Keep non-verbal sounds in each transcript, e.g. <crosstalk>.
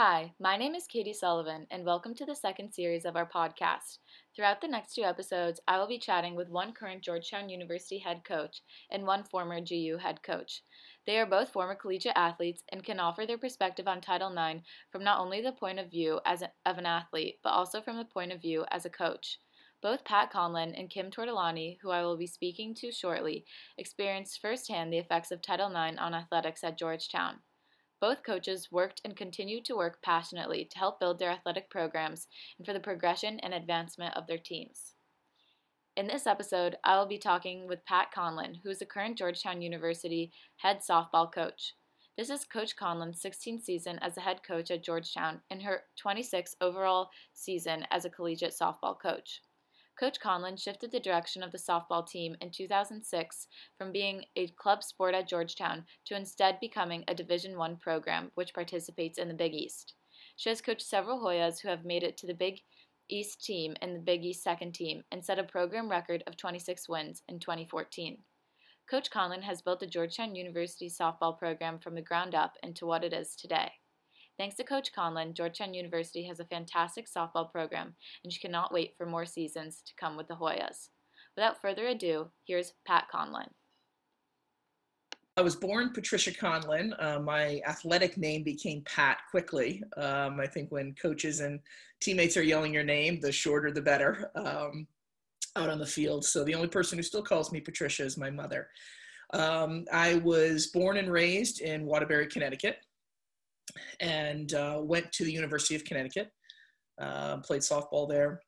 Hi, my name is Katie Sullivan, and welcome to the second series of our podcast. Throughout the next two episodes, I will be chatting with one current Georgetown University head coach and one former GU head coach. They are both former collegiate athletes and can offer their perspective on Title IX from not only the point of view as a, of an athlete, but also from the point of view as a coach. Both Pat Conlon and Kim Tortolani, who I will be speaking to shortly, experienced firsthand the effects of Title IX on athletics at Georgetown. Both coaches worked and continue to work passionately to help build their athletic programs and for the progression and advancement of their teams. In this episode, I will be talking with Pat Conlon, who is the current Georgetown University head softball coach. This is Coach Conlon's 16th season as a head coach at Georgetown and her 26th overall season as a collegiate softball coach. Coach Conlon shifted the direction of the softball team in 2006 from being a club sport at Georgetown to instead becoming a Division I program which participates in the Big East. She has coached several Hoyas who have made it to the Big East team and the Big East second team and set a program record of 26 wins in 2014. Coach Conlon has built the Georgetown University softball program from the ground up into what it is today. Thanks to Coach Conlon, Georgetown University has a fantastic softball program, and she cannot wait for more seasons to come with the Hoyas. Without further ado, here's Pat Conlon. I was born Patricia Conlon. Uh, my athletic name became Pat quickly. Um, I think when coaches and teammates are yelling your name, the shorter the better um, out on the field. So the only person who still calls me Patricia is my mother. Um, I was born and raised in Waterbury, Connecticut and uh, went to the University of Connecticut. Uh, played softball there.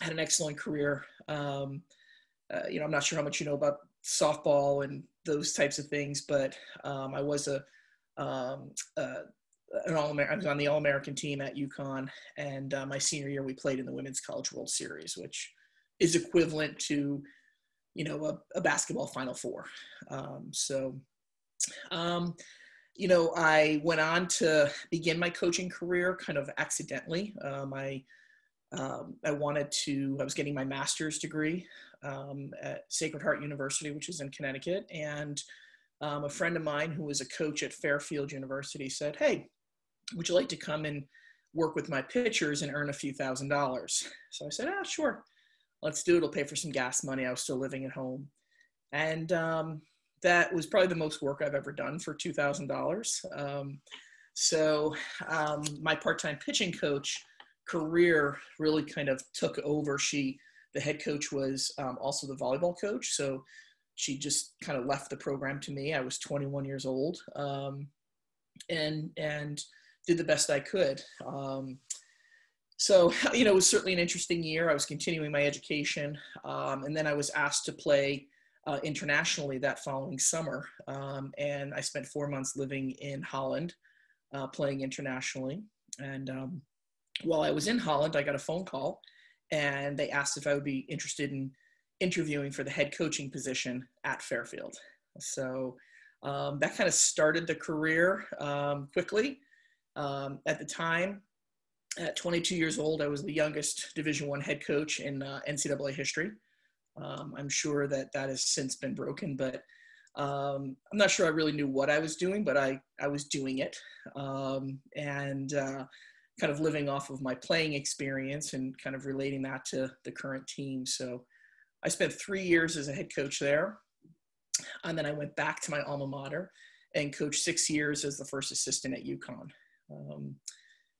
Had an excellent career. Um, uh, you know, I'm not sure how much you know about softball and those types of things, but um, I was a um, uh, an all I was on the All American team at UConn, and uh, my senior year we played in the Women's College World Series, which is equivalent to you know a, a basketball Final Four. Um, so um, you know, I went on to begin my coaching career kind of accidentally. Um, I um, I wanted to. I was getting my master's degree um, at Sacred Heart University, which is in Connecticut, and um, a friend of mine who was a coach at Fairfield University said, "Hey, would you like to come and work with my pitchers and earn a few thousand dollars?" So I said, "Ah, sure, let's do it. It'll pay for some gas money." I was still living at home, and um, that was probably the most work I've ever done for two thousand um, dollars. So um, my part-time pitching coach career really kind of took over. She, the head coach, was um, also the volleyball coach, so she just kind of left the program to me. I was 21 years old, um, and and did the best I could. Um, so you know, it was certainly an interesting year. I was continuing my education, um, and then I was asked to play uh, internationally that following summer. Um, and I spent four months living in Holland, uh, playing internationally. And um, while I was in Holland, I got a phone call and they asked if I would be interested in interviewing for the head coaching position at Fairfield. So um, that kind of started the career um, quickly. Um, at the time, at 22 years old, I was the youngest Division One head coach in uh, NCAA history. Um, I'm sure that that has since been broken, but um, I'm not sure I really knew what I was doing, but I, I was doing it um, and uh, kind of living off of my playing experience and kind of relating that to the current team. So I spent three years as a head coach there. And then I went back to my alma mater and coached six years as the first assistant at UConn. Um,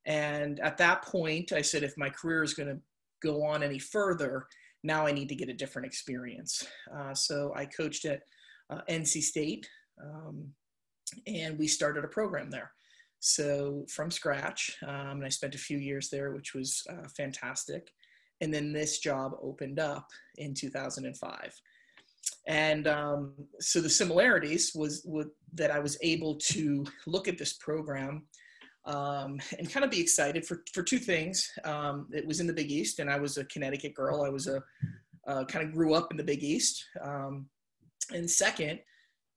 and at that point, I said, if my career is going to go on any further, now I need to get a different experience. Uh, so I coached at uh, NC State, um, and we started a program there. So from scratch, um, and I spent a few years there, which was uh, fantastic. And then this job opened up in 2005. And um, so the similarities was, was that I was able to look at this program um, <laughs> and kind of be excited for, for two things. Um, it was in the Big East, and I was a Connecticut girl. I was a uh, kind of grew up in the Big East. Um, and second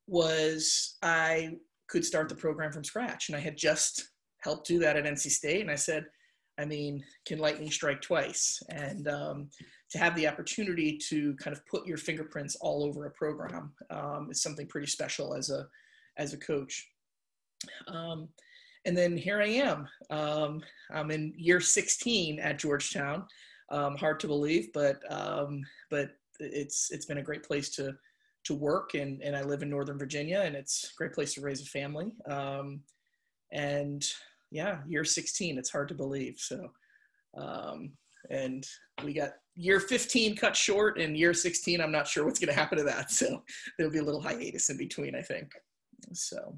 was I could start the program from scratch, and I had just helped do that at NC State. And I said, I mean, can lightning strike twice? And um, to have the opportunity to kind of put your fingerprints all over a program um, is something pretty special as a as a coach. Um, and then here I am. Um, I'm in year 16 at Georgetown. Um, hard to believe, but um, but it's it's been a great place to to work, and and I live in Northern Virginia, and it's a great place to raise a family. Um, and yeah, year 16, it's hard to believe. So, um, and we got year 15 cut short, and year 16, I'm not sure what's going to happen to that. <laughs> So there'll be a little hiatus in between, I think. So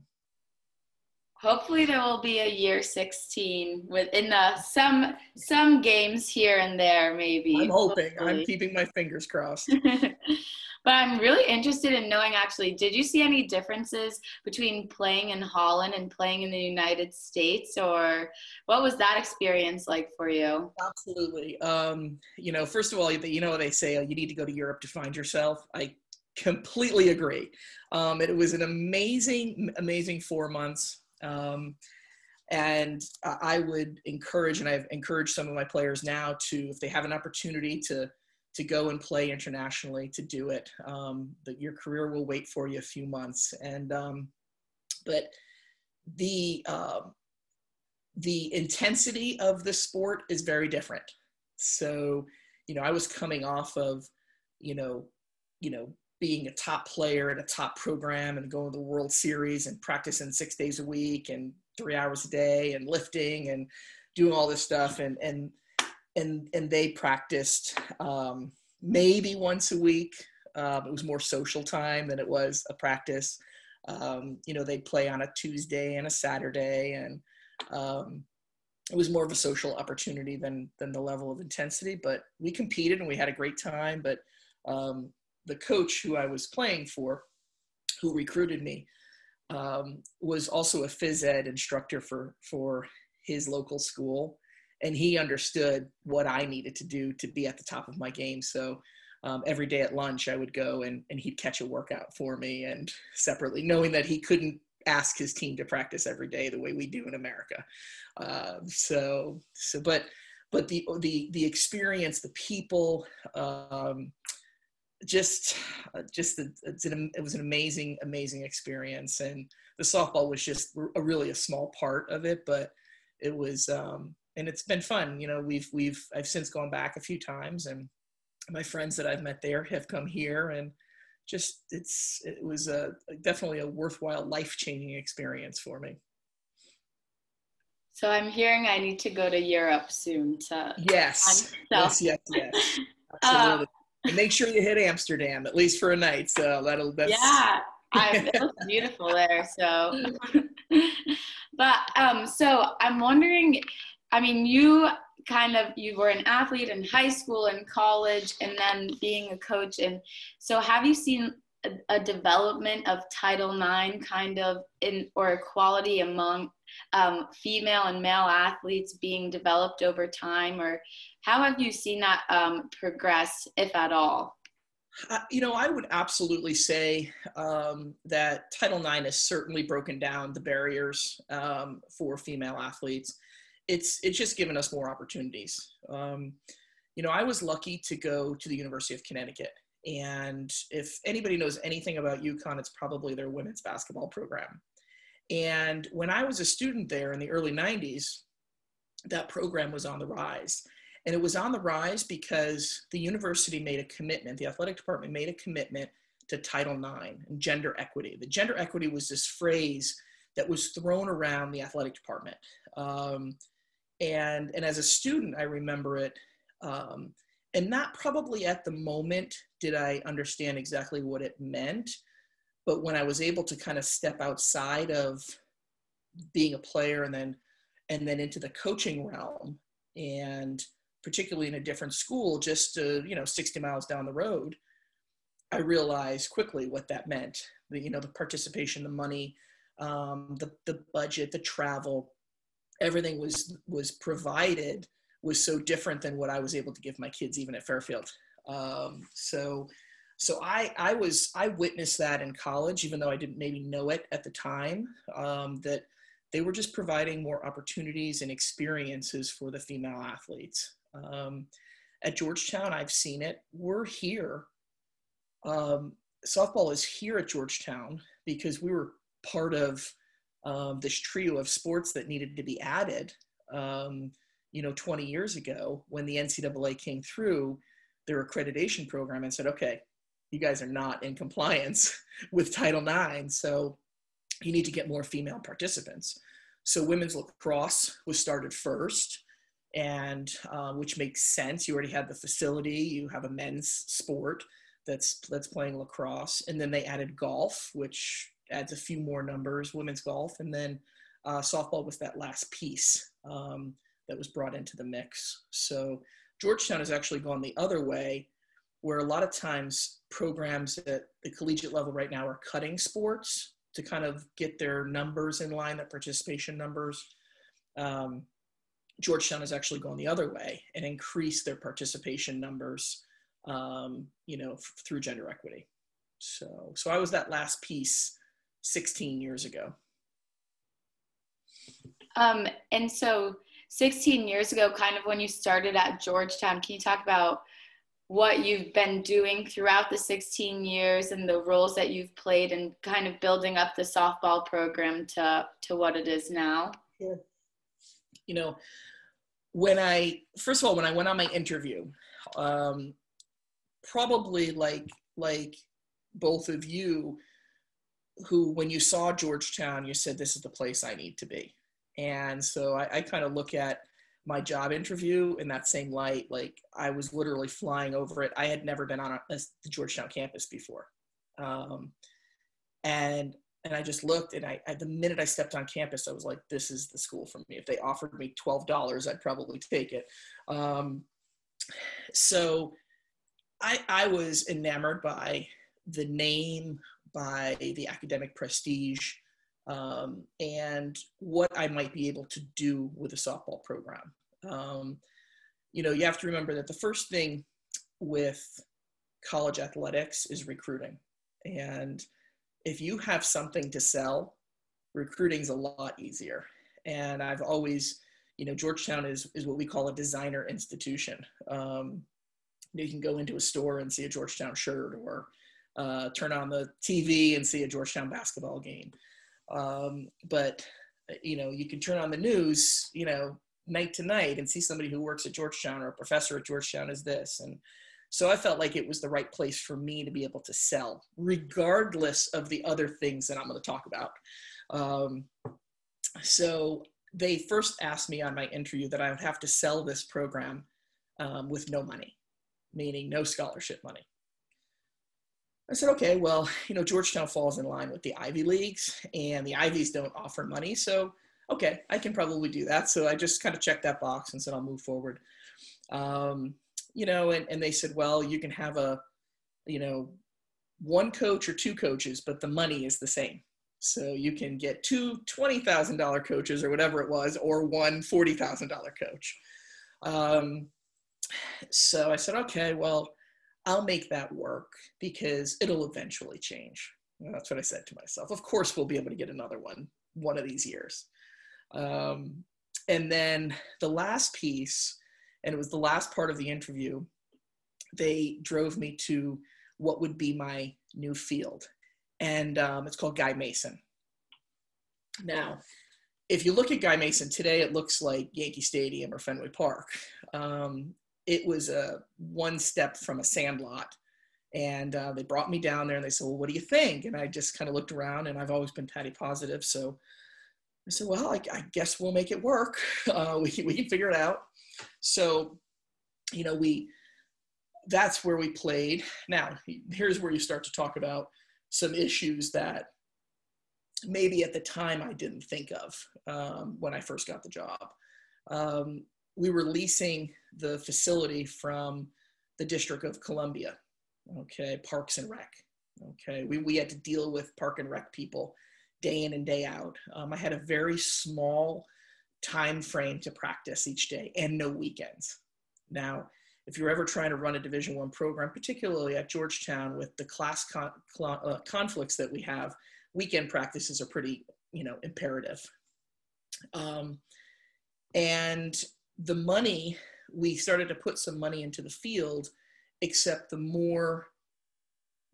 hopefully there will be a year 16 within the some some games here and there maybe. I'm hoping. Hopefully. i'm keeping my fingers crossed. <laughs> But i'm really interested in knowing actually did you see any differences between playing in holland and playing in the united states or what was that experience like for you? Absolutely. Um, you know first of all you know they say uh, you need to go to europe to find yourself. I completely agree. Um, it was an amazing amazing four months um, and I would encourage, and I've encouraged some of my players now to, if they have an opportunity to to go and play internationally, to do it. Um, that your career will wait for you a few months, and um, but the um, the intensity of the sport is very different. So, you know, I was coming off of, you know, you know, being a top player at a top program and going to the World Series and practicing six days a week and three hours a day and lifting and doing all this stuff and and and and they practiced um, maybe once a week. Um, it was more social time than it was a practice. Um, you know, they'd play on a Tuesday and a Saturday, and um, it was more of a social opportunity than than the level of intensity. But we competed and we had a great time. But um, the coach who I was playing for, who recruited me, um, was also a phys ed instructor for for his local school, and he understood what I needed to do to be at the top of my game. So um, every day at lunch, I would go and and he'd catch a workout for me, and separately, knowing that he couldn't ask his team to practice every day the way we do in America. Uh, so so, but but the the the experience, the people. Um, just uh, just a, an, it was an amazing amazing experience and the softball was just a, really a small part of it but it was um, and it's been fun you know we've we've i've since gone back a few times and my friends that i've met there have come here and just it's it was a definitely a worthwhile life-changing experience for me. So i'm hearing i need to go to europe soon to yes. yes yes yes. <laughs> Absolutely. um, and make sure you hit Amsterdam at least for a night. So that'll that's yeah. I, it looks beautiful there. So, <laughs> but um, so I'm wondering. I mean, you kind of you were an athlete in high school and college, and then being a coach. And so, have you seen a, development of Title IX kind of in or equality among um, female and male athletes being developed over time, or how have you seen that um, progress, if at all? Uh, you know, I would absolutely say um, that Title IX has certainly broken down the barriers um, for female athletes. It's it's just given us more opportunities. Um, you know, I was lucky to go to the University of Connecticut, and if anybody knows anything about UConn, it's probably their women's basketball program. And when I was a student there in the early '90s, that program was on the rise and it was on the rise because the university made a commitment, the athletic department made a commitment to Title IX and gender equity. The gender equity was this phrase that was thrown around the athletic department. Um, and, and as a student, I remember it. Um, and not probably at the moment did I understand exactly what it meant. But when I was able to kind of step outside of being a player and then and then into the coaching realm and particularly in a different school, just uh, you know 60 miles down the road, I realized quickly what that meant. The you know the participation, the money, um, the the budget, the travel, everything was was provided was so different than what I was able to give my kids even at Fairfield. Um, so so I I was I witnessed that in college, even though I didn't maybe know it at the time. Um, that they were just providing more opportunities and experiences for the female athletes. Um, at Georgetown, I've seen it. We're here. Um, softball is here at Georgetown because we were part of um, this trio of sports that needed to be added. Um, you know, 20 years ago when the NCAA came through their accreditation program and said, okay, you guys are not in compliance <laughs> with Title IX, so you need to get more female participants. So women's lacrosse was started first, and uh, which makes sense. You already had the facility. You have a men's sport that's that's playing lacrosse, and then they added golf, which adds a few more numbers. Women's golf, and then uh, softball was that last piece um, that was brought into the mix. So Georgetown has actually gone the other way, where a lot of times programs at the collegiate level right now are cutting sports to kind of get their numbers in line, their participation numbers. Um, Georgetown has actually gone the other way and increased their participation numbers, um, you know, f- through gender equity. So, so I was that last piece 16 years ago. Um, and so 16 years ago, kind of when you started at Georgetown, can you talk about what you've been doing throughout the 16 years and the roles that you've played and kind of building up the softball program to, to what it is now? Sure. You know, when I, first of all, when I went on my interview, um, probably like, like both of you, who, when you saw Georgetown, you said, this is the place I need to be. And so I, I kind of look at my job interview in that same light. Like I was literally flying over it. I had never been on a, a, the Georgetown campus before. Um, and and I just looked and I, the minute I stepped on campus, I was like, this is the school for me. If they offered me $12, I'd probably take it. Um, so I, I was enamored by the name, by the academic prestige, um, and what I might be able to do with a softball program. Um, you know, you have to remember that the first thing with college athletics is recruiting. And if you have something to sell, recruiting's a lot easier. And I've always, you know, Georgetown is, is what we call a designer institution. Um, you can go into a store and see a Georgetown shirt or uh, turn on the TV and see a Georgetown basketball game. Um, but you know, you can turn on the news, you know, night to night and see somebody who works at Georgetown or a professor at Georgetown is this. And so I felt like it was the right place for me to be able to sell, regardless of the other things that I'm going to talk about. Um, so they first asked me on my interview that I would have to sell this program um, with no money, meaning no scholarship money. I said, okay, well, you know, Georgetown falls in line with the Ivy Leagues, and the Ivies don't offer money. So, okay, I can probably do that. So I just kind of checked that box and said, I'll move forward. Um, you know, and, and they said, well, you can have a, you know, one coach or two coaches, but the money is the same. So you can get two $20,000 coaches or whatever it was, or one $40,000 coach. Um, so I said, okay, well, I'll make that work because it'll eventually change. And that's what I said to myself. Of course, we'll be able to get another one one of these years. Um, and then the last piece, and it was the last part of the interview, they drove me to what would be my new field. And um, it's called Guy Mason. Now, if you look at Guy Mason today, it looks like Yankee Stadium or Fenway Park. Um, it was a one step from a sandlot. And uh, they brought me down there and they said, Well, what do you think? And I just kind of looked around and I've always been patty positive. So I said, Well, I, I guess we'll make it work. <laughs> Uh, we, we can figure it out. So, you know, we, that's where we played. Now, here's where you start to talk about some issues that maybe at the time I didn't think of um, when I first got the job. Um, we were leasing the facility from the District of Columbia, okay, Parks and Rec. Okay, we, we had to deal with Park and Rec people day in and day out. Um, I had a very small time frame to practice each day and no weekends. Now, if you're ever trying to run a Division One program, particularly at Georgetown with the class con- uh, conflicts that we have, weekend practices are pretty, you know, imperative. Um, and the money, we started to put some money into the field, except the more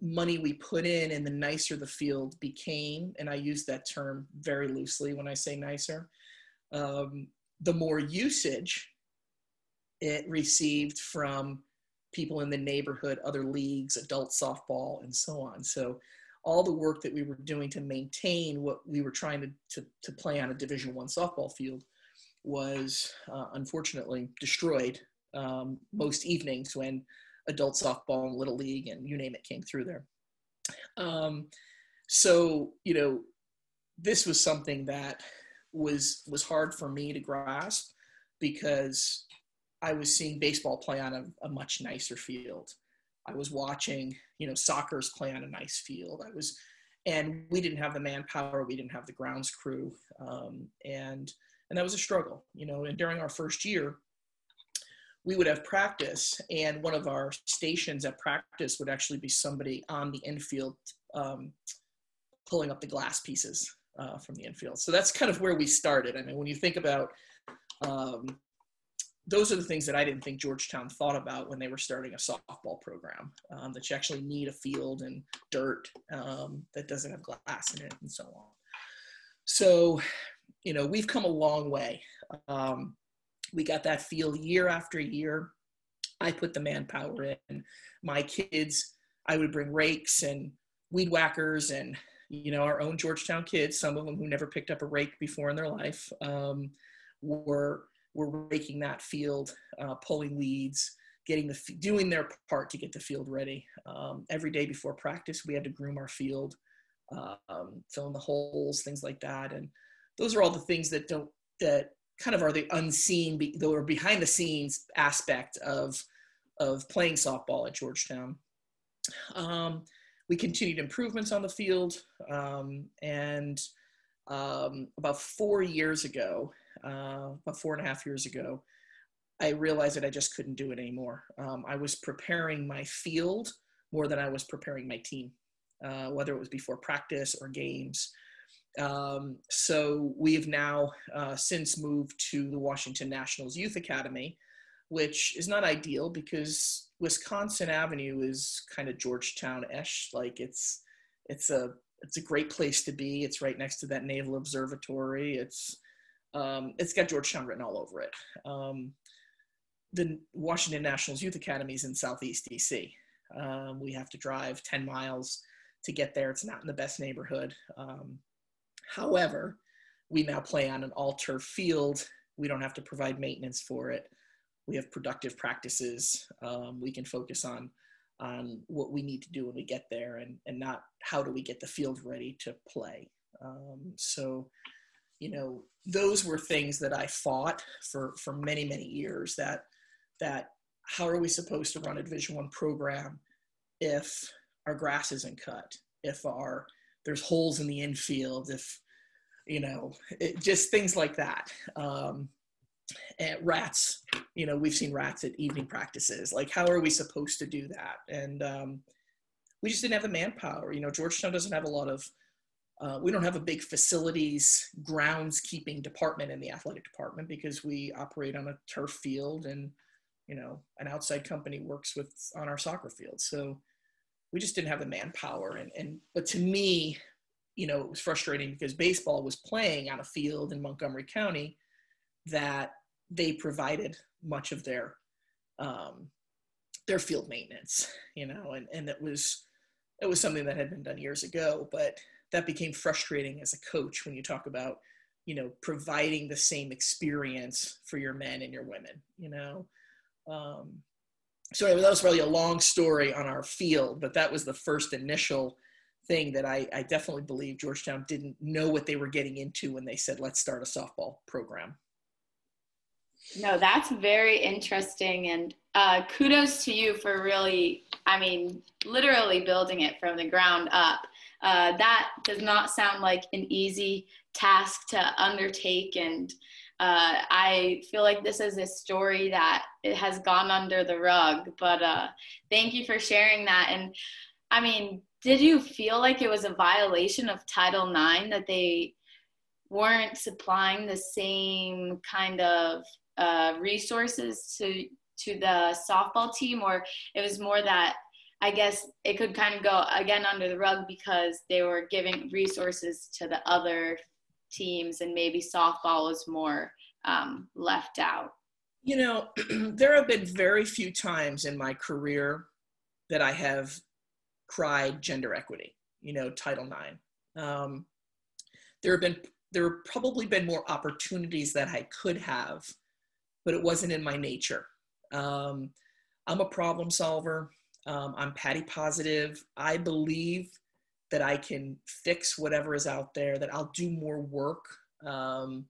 money we put in and the nicer the field became, and I use that term very loosely when I say nicer, um, the more usage it received from people in the neighborhood, other leagues, adult softball, and so on. So all the work that we were doing to maintain what we were trying to, to, to play on a division one softball field was uh, unfortunately destroyed um, most evenings when adult softball and little league and you name it came through there. Um, so you know, this was something that was was hard for me to grasp because I was seeing baseball play on a, a much nicer field. I was watching, you know, soccer's play on a nice field. I was, and we didn't have the manpower, we didn't have the grounds crew, um, and and that was a struggle, you know. And during our first year, we would have practice, and one of our stations at practice would actually be somebody on the infield um, pulling up the glass pieces uh, from the infield. So that's kind of where we started. I mean, when you think about um, those are the things that I didn't think Georgetown thought about when they were starting a softball program. Um, that you actually need a field and dirt um, that doesn't have glass in it, and so on. So, you know, we've come a long way. Um, we got that field year after year. I put the manpower in. My kids, I would bring rakes and weed whackers and you know our own Georgetown kids, some of them who never picked up a rake before in their life, um, were were raking that field, uh, pulling weeds, getting the doing their part to get the field ready. Um, every day before practice, we had to groom our field, um, fill in the holes, things like that, and those are all the things that don't that kind of are the unseen, the or behind the scenes aspect of of playing softball at Georgetown. Um, we continued improvements on the field, um, and um, about four years ago, uh, about four and a half years ago, I realized that I just couldn't do it anymore. Um, I was preparing my field more than I was preparing my team, uh, whether it was before practice or games. Um, so we've now uh, since moved to the Washington Nationals Youth Academy, which is not ideal because Wisconsin Avenue is kind of Georgetown-ish. Like it's it's a it's a great place to be. It's right next to that Naval Observatory. It's um, it's got Georgetown written all over it. Um, the Washington Nationals Youth Academy is in Southeast DC. Um, we have to drive 10 miles to get there. It's not in the best neighborhood. Um, However, we now play on an all turf field. We don't have to provide maintenance for it. We have productive practices. Um, we can focus on on what we need to do when we get there, and and not how do we get the field ready to play. Um, so, you know, those were things that I fought for for many many years. That that how are we supposed to run a Division One program if our grass isn't cut, if our there's holes in the infield, if you know, it, just things like that. Um, rats, you know, we've seen rats at evening practices. Like, how are we supposed to do that? And um, we just didn't have the manpower. You know, Georgetown doesn't have a lot of. Uh, we don't have a big facilities groundskeeping department in the athletic department because we operate on a turf field and you know an outside company works with on our soccer field so we just didn't have the manpower. And, and but to me you know it was frustrating because baseball was playing on a field in montgomery county that they provided much of their um, their field maintenance you know and, and it was it was something that had been done years ago but that became frustrating as a coach when you talk about you know providing the same experience for your men and your women you know? Um, so anyway, that was really a long story on our field, but that was the first initial thing that I, I definitely believe Georgetown didn't know what they were getting into when they said, let's start a softball program. No, that's very interesting. And uh, kudos to you for really, I mean, literally building it from the ground up. Uh, that does not sound like an easy task to undertake. And uh, I feel like this is a story that it has gone under the rug, but uh, thank you for sharing that. And I mean, did you feel like it was a violation of Title IX that they weren't supplying the same kind of uh, resources to to the softball team, or it was more that I guess it could kind of go again under the rug because they were giving resources to the other teams and maybe softball was more um, left out? You know, <clears throat> there have been very few times in my career that I have cried gender equity, you know, Title IX. Um, there have been, there have probably been more opportunities that I could have, but it wasn't in my nature. Um, I'm a problem solver. Um, I'm patty positive. I believe that I can fix whatever is out there, that I'll do more work. Um,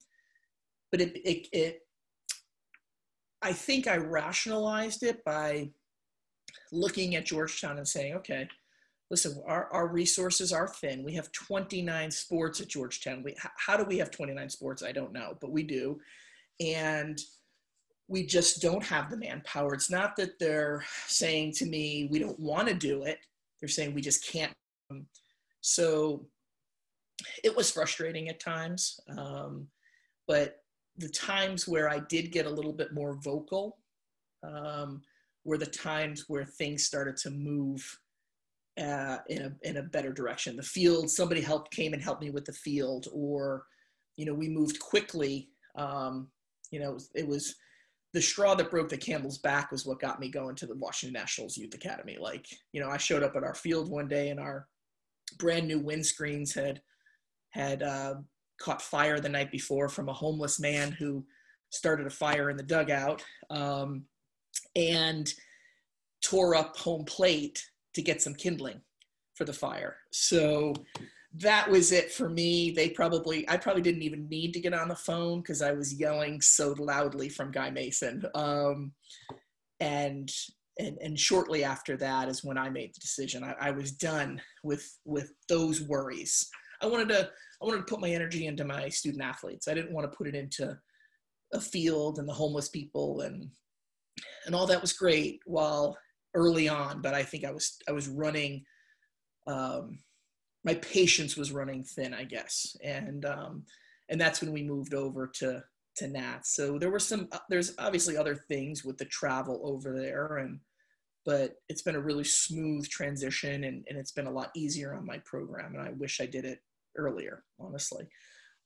but it, it, it, I think I rationalized it by looking at Georgetown and saying, okay, listen, our, our resources are thin. We have 29 sports at Georgetown. We, how do we have 29 sports? I don't know, but we do. And we just don't have the manpower. It's not that they're saying to me, we don't want to do it. They're saying we just can't so it was frustrating at times. Um, but the times where I did get a little bit more vocal um, were the times where things started to move uh, in a in a better direction. The field, somebody helped came and helped me with the field, or you know, we moved quickly. Um, you know, it was the straw that broke the camel's back was what got me going to the Washington Nationals Youth Academy. Like, you know, I showed up at our field one day and our brand new windscreens had had uh, caught fire the night before from a homeless man who started a fire in the dugout um, and tore up home plate to get some kindling for the fire. So that was it for me. They probably, I probably didn't even need to get on the phone because I was yelling so loudly from Guy Mason. Um, and and, and shortly after that is when I made the decision. I, I was done with with those worries. I wanted to I wanted to put my energy into my student athletes. I didn't want to put it into a field and the homeless people and and all that was great while early on, but I think I was I was running um, my patience was running thin, I guess, and um, and that's when we moved over to to Nats. So there were some, uh, there's obviously other things with the travel over there and, but it's been a really smooth transition and, and it's been a lot easier on my program. And I wish I did it earlier, honestly.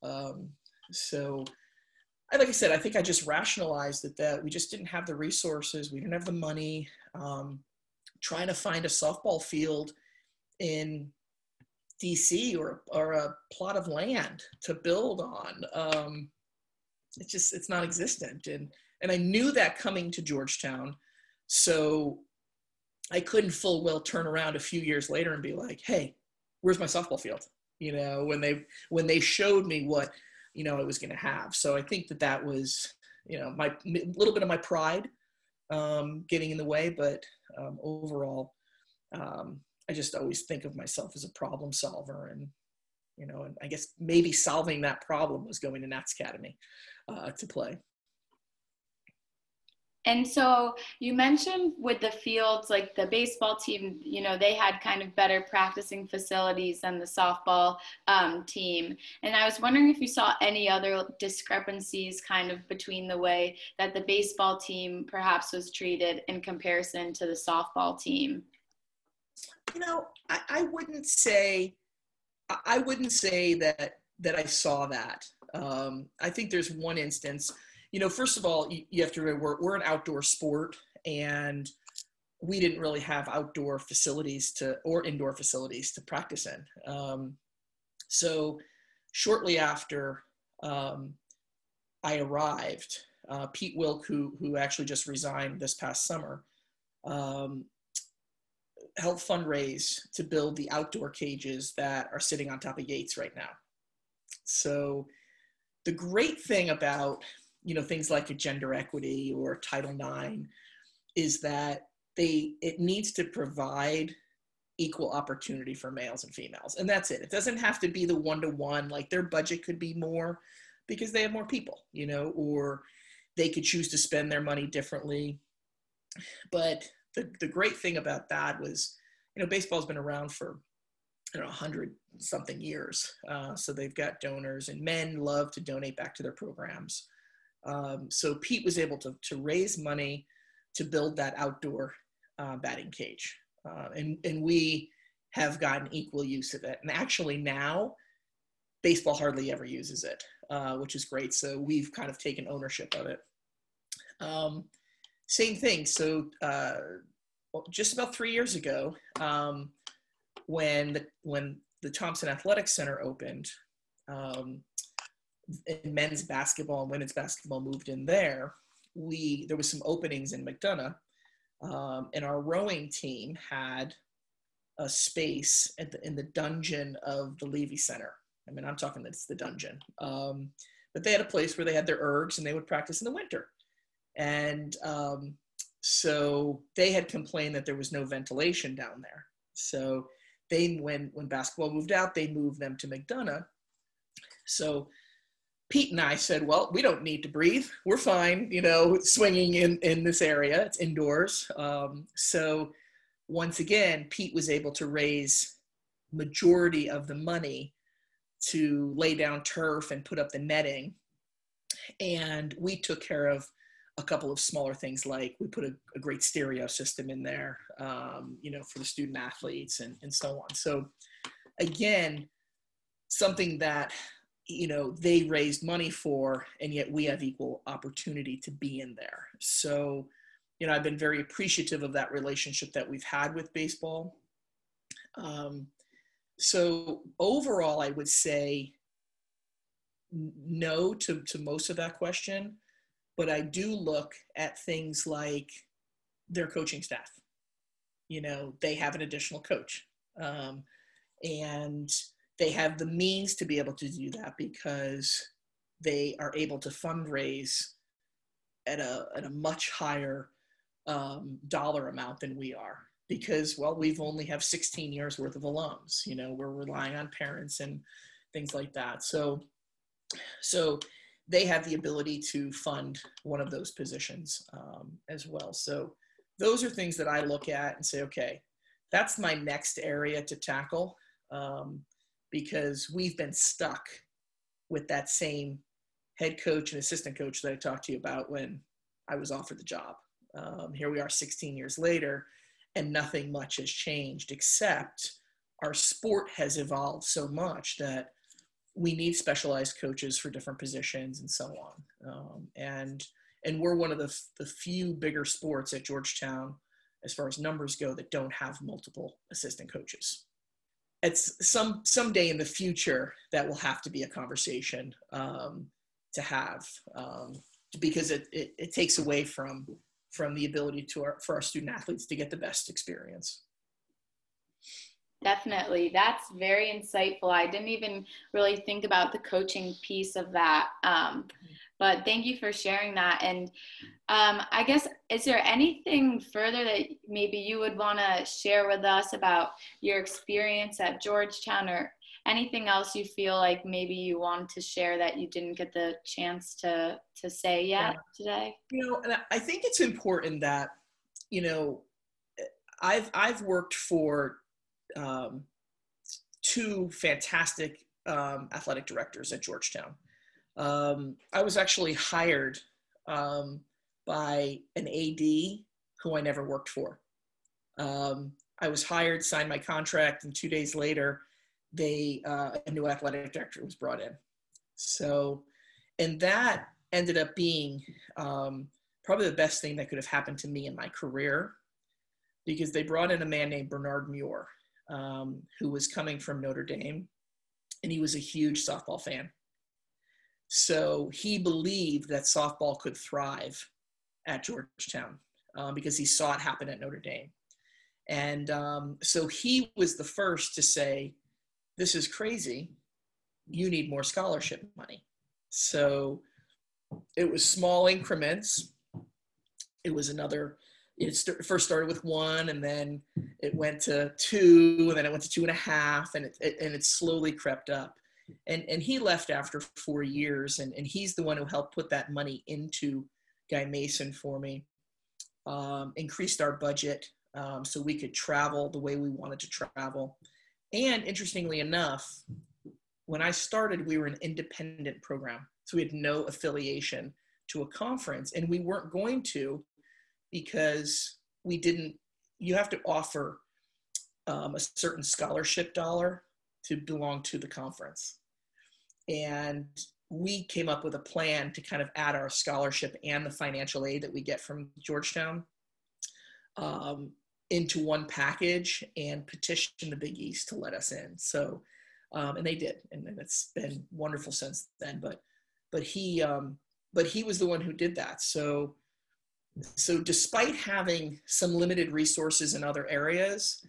Um, so like I said, I think I just rationalized it that we just didn't have the resources. We didn't have the money. Um, trying to find a softball field in DC or, or a plot of land to build on. Um, it's just it's not existent and and i knew that coming to georgetown. So i couldn't full well turn around a few years later and be like hey where's my softball field? You know when they when they showed me what you know i was going to have. So i think that that was you know my a little bit of my pride um, getting in the way. But um, overall um, i just always think of myself as a problem solver and you know, and I guess maybe solving that problem was going to Nats Academy uh, to play. And so you mentioned with the fields, like the baseball team, you know, they had kind of better practicing facilities than the softball um, team. And I was wondering if you saw any other discrepancies kind of between the way that the baseball team perhaps was treated in comparison to the softball team. You know, I, I wouldn't say I wouldn't say that that I saw that. Um, I think there's one instance. You know, first of all, you, you have to remember we're, we're an outdoor sport, and we didn't really have outdoor facilities to or indoor facilities to practice in. Um, so, shortly after um, I arrived, uh, Pete Wilk, who who actually just resigned this past summer, um, help fundraise to build the outdoor cages that are sitting on top of Yates right now. So the great thing about you know things like a gender equity or Title IX is that they it needs to provide equal opportunity for males and females and that's it it doesn't have to be the one to one like their budget could be more because they have more people you know or they could choose to spend their money differently but the, the great thing about that was, you know, baseball's been around for, I don't know, 100 something years. Uh, so they've got donors, and men love to donate back to their programs. Um, so Pete was able to, to raise money to build that outdoor uh, batting cage. uh, and and we have gotten equal use of it. And actually now, baseball hardly ever uses it, uh, which is great. So we've kind of taken ownership of it. Um, same thing. So uh, just about three years ago, um, when the when the Thompson Athletic Center opened, um, men's basketball and women's basketball moved in there. We there was some openings in McDonough, um, and our rowing team had a space the, in the dungeon of the Leavey Center. I mean, I'm talking that it's the dungeon. Um, but they had a place where they had their ergs and they would practice in the winter. And um, so they had complained that there was no ventilation down there. So they, when when basketball moved out, they moved them to McDonough. So Pete and I said, well, we don't need to breathe. We're fine, you know, swinging in, in this area. It's indoors. Um, so once again, Pete was able to raise majority of the money to lay down turf and put up the netting. And we took care of a couple of smaller things like we put a, a great stereo system in there, um, you know, for the student athletes and, and so on. So again, something that, you know, they raised money for, and yet we have equal opportunity to be in there. So you know, I've been very appreciative of that relationship that we've had with baseball. Um, so overall, I would say no to, to most of that question, but I do look at things like their coaching staff. You know, they have an additional coach. Um, and they have the means to be able to do that because they are able to fundraise at a, at a much higher um, dollar amount than we are because well we've only have 16 years worth of alums you know we're relying on parents and things like that so so they have the ability to fund one of those positions um, as well. So those are things that i look at and say okay that's my next area to tackle um, because we've been stuck with that same head coach and assistant coach that i talked to you about when i was offered the job. Um, here we are 16 years later, and nothing much has changed except our sport has evolved so much that we need specialized coaches for different positions and so on. Um, and and we're one of the, the few bigger sports at Georgetown, as far as numbers go, that don't have multiple assistant coaches. It's some someday in the future that will have to be a conversation um, to have um, because it, it, it takes away from from the ability to our, for our student athletes to get the best experience. Definitely. That's very insightful. I didn't even really think about the coaching piece of that. Um, but thank you for sharing that. And um, I guess, is there anything further that maybe you would want to share with us about your experience at Georgetown or anything else you feel like maybe you want to share that you didn't get the chance to to say yet yeah. today you know and i think it's important that you know i've i've worked for um, two fantastic um, athletic directors at georgetown. Um, i was actually hired um, by an ad who i never worked for. Um, i was hired signed my contract and two days later they uh, a new athletic director was brought in. So, and that ended up being um, probably the best thing that could have happened to me in my career, because they brought in a man named Bernard Muir, um, who was coming from Notre Dame, and he was a huge softball fan. So he believed that softball could thrive at Georgetown um, because he saw it happen at Notre Dame. And um, so he was the first to say, this is crazy. You need more scholarship money. So it was small increments. It was another, it st- first started with one and then it went to two and then it went to two and a half and it, it and it slowly crept up. And, and he left after four years and, and he's the one who helped put that money into Guy Mason for me, um, increased our budget um, so we could travel the way we wanted to travel. And interestingly enough, when I started, we were an independent program. So we had no affiliation to a conference, and we weren't going to because we didn't, you have to offer um, a certain scholarship dollar to belong to the conference. And we came up with a plan to kind of add our scholarship and the financial aid that we get from Georgetown um, into one package and petition the Big East to let us in. So, um, and they did, and, and, it's been wonderful since then. But, but he, um, but he was the one who did that. So, so despite having some limited resources in other areas,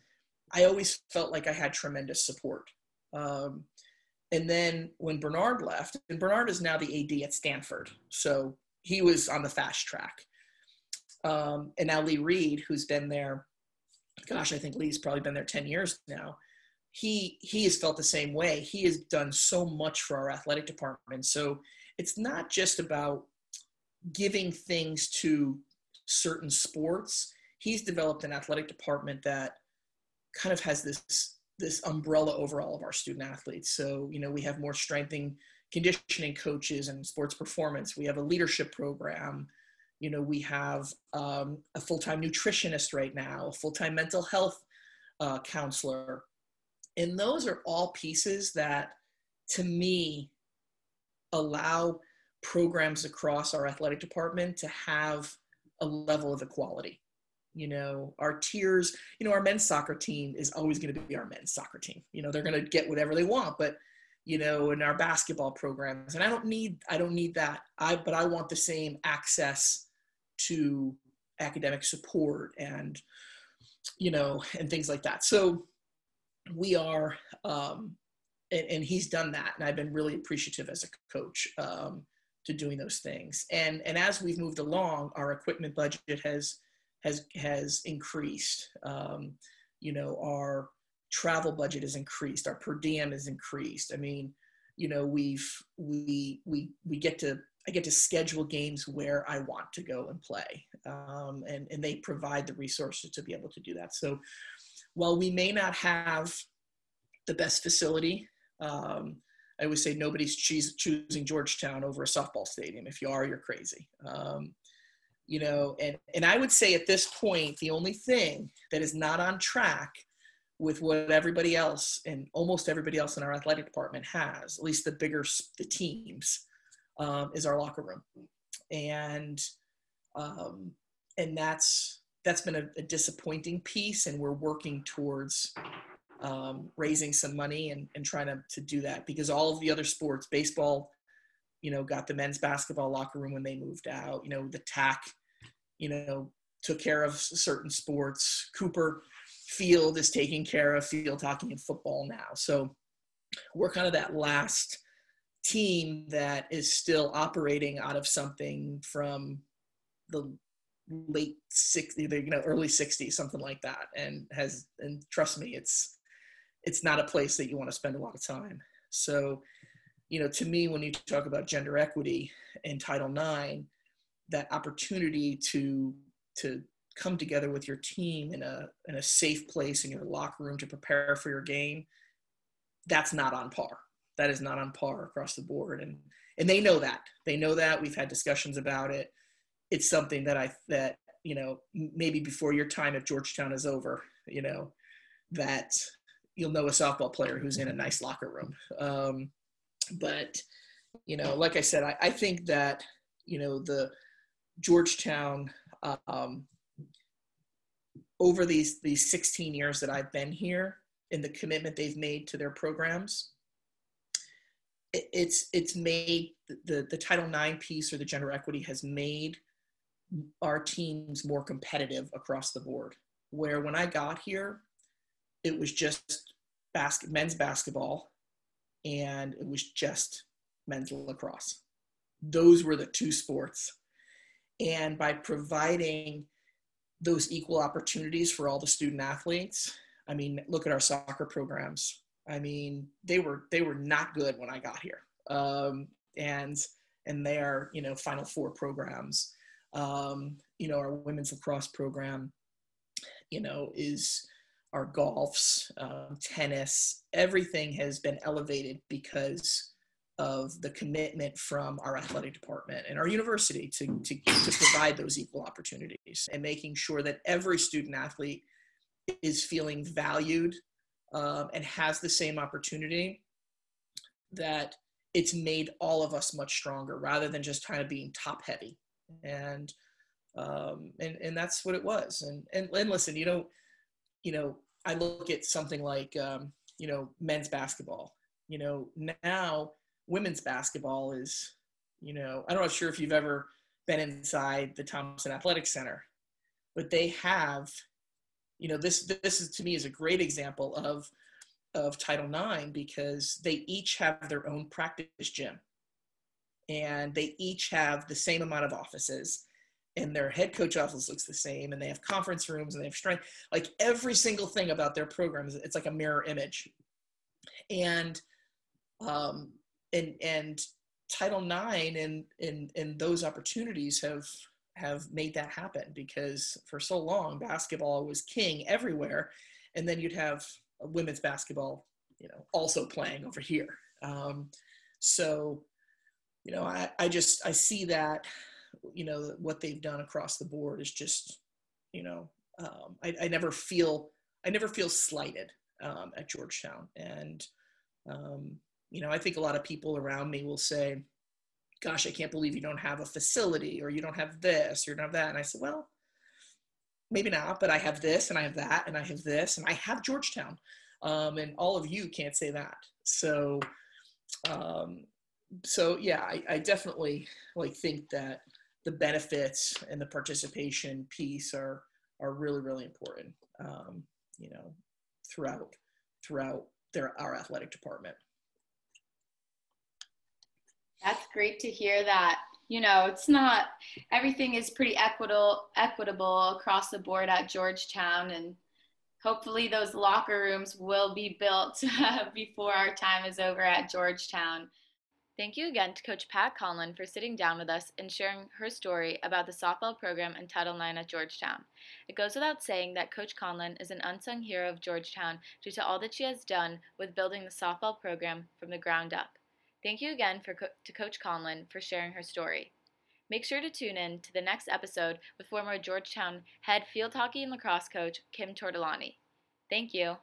I always felt like I had tremendous support. Um, and then when Bernard left, and Bernard is now the AD at Stanford, so he was on the fast track. Um, and now Lee Reed, who's been there, gosh, I think Lee's probably been there 10 years now. He he has felt the same way. He has done so much for our athletic department. So it's not just about giving things to certain sports. He's developed an athletic department that kind of has this this umbrella over all of our student athletes. So, you know, we have more strength and conditioning coaches and sports performance. We have a leadership program. You know, we have um, a full time nutritionist right now, a full time mental health uh, counselor. And those are all pieces that, to me, allow programs across our athletic department to have a level of equality. You know our tiers you know our men's soccer team is always going to be our men's soccer team. You know they're going to get whatever they want but you know in our basketball programs and i don't need i don't need that. I but i want the same access to academic support and you know and things like that. So we are um and, and he's done that and i've been really appreciative as a coach. Um to doing those things and and as we've moved along our equipment budget has has has increased. Um, you know, our travel budget has increased. Our per diem has increased. I mean, you know, we've we we we get to I get to schedule games where I want to go and play, um, and and they provide the resources to be able to do that. So, while we may not have the best facility, um, I always say nobody's choosing Georgetown over a softball stadium. If you are, you're crazy. Um, you know and and i would say at this point the only thing that is not on track with what everybody else and almost everybody else in our athletic department has at least the bigger the teams um, is our locker room and um, and that's that's been a, a, disappointing piece and we're working towards um, raising some money and, and trying to, to do that because all of the other sports baseball you know got the men's basketball locker room when they moved out you know the tac you know, took care of certain sports. Cooper Field is taking care of field hockey and football now. So we're kind of that last team that is still operating out of something from the late 60s, you know, early 60s, something like that. And has, and trust me, it's, it's not a place that you want to spend a lot of time. So, you know, to me, when you talk about gender equity in Title IX, that opportunity to to come together with your team in a in a safe place in your locker room to prepare for your game that's not on par. That is not on par across the board and and they know that. They know that. We've had discussions about it. It's something that i that you know maybe before your time at georgetown is over you know that you'll know a softball player who's in a nice locker room um, but you know like i said I, I think that you know the Georgetown um, over these these 16 years that I've been here and the commitment they've made to their programs. It, it's it's made the the Title IX piece or the gender equity has made our teams more competitive across the board. Where when I got here, it was just men's basketball, and it was just men's lacrosse. Those were the two sports and by providing those equal opportunities for all the student athletes, I mean, look at our soccer programs. I mean, they were they were not good when I got here, um, and and they are you know Final Four programs. Um, you know, our women's lacrosse program, you know, is our golfs, um, tennis, everything has been elevated because of the commitment from our athletic department and our university to, to, to provide those equal opportunities and making sure that every student athlete is feeling valued um, and has the same opportunity, that it's made all of us much stronger rather than just kind of being top heavy. And um, and and that's what it was. And and and listen, you know, you know, I look at something like um, you know men's basketball. You know, now women's basketball is, you know, I'm not know sure if you've ever been inside the Thompson Athletic Center, but they have, you know, this this is to me is a great example of of Title IX because they each have their own practice gym, and they each have the same amount of offices, and their head coach office looks the same, and they have conference rooms and they have strength. Like every single thing about their program it's like a mirror image, and um, and and Title IX and and and those opportunities have have made that happen because for so long basketball was king everywhere, and then you'd have women's basketball, you know, also playing over here. Um, so, you know, I I just I see that, you know, what they've done across the board is just, you know, um, I, I never feel I never feel slighted um, at Georgetown, and um, you know, I think a lot of people around me will say, gosh, I can't believe you don't have a facility or you don't have this or you don't have that. And I said, well, maybe not, but I have this and I have that and I have this and I have Georgetown. Um, and all of you can't say that. So, um, so yeah, I, I definitely like think that the benefits and the participation piece are, are really, really important, um, you know, throughout, throughout their, our athletic department. That's great to hear that. You know, it's not everything is pretty equitable equitable across the board at Georgetown and hopefully those locker rooms will be built <laughs> before our time is over at Georgetown. Thank you again to Coach Pat Conlon for sitting down with us and sharing her story about the softball program and Title IX at Georgetown. It goes without saying that Coach Conlon is an unsung hero of Georgetown due to all that she has done with building the softball program from the ground up. Thank you again for, to Coach Conlon for sharing her story. Make sure to tune in to the next episode with former Georgetown head field hockey and lacrosse coach Kim Tortolani. Thank you.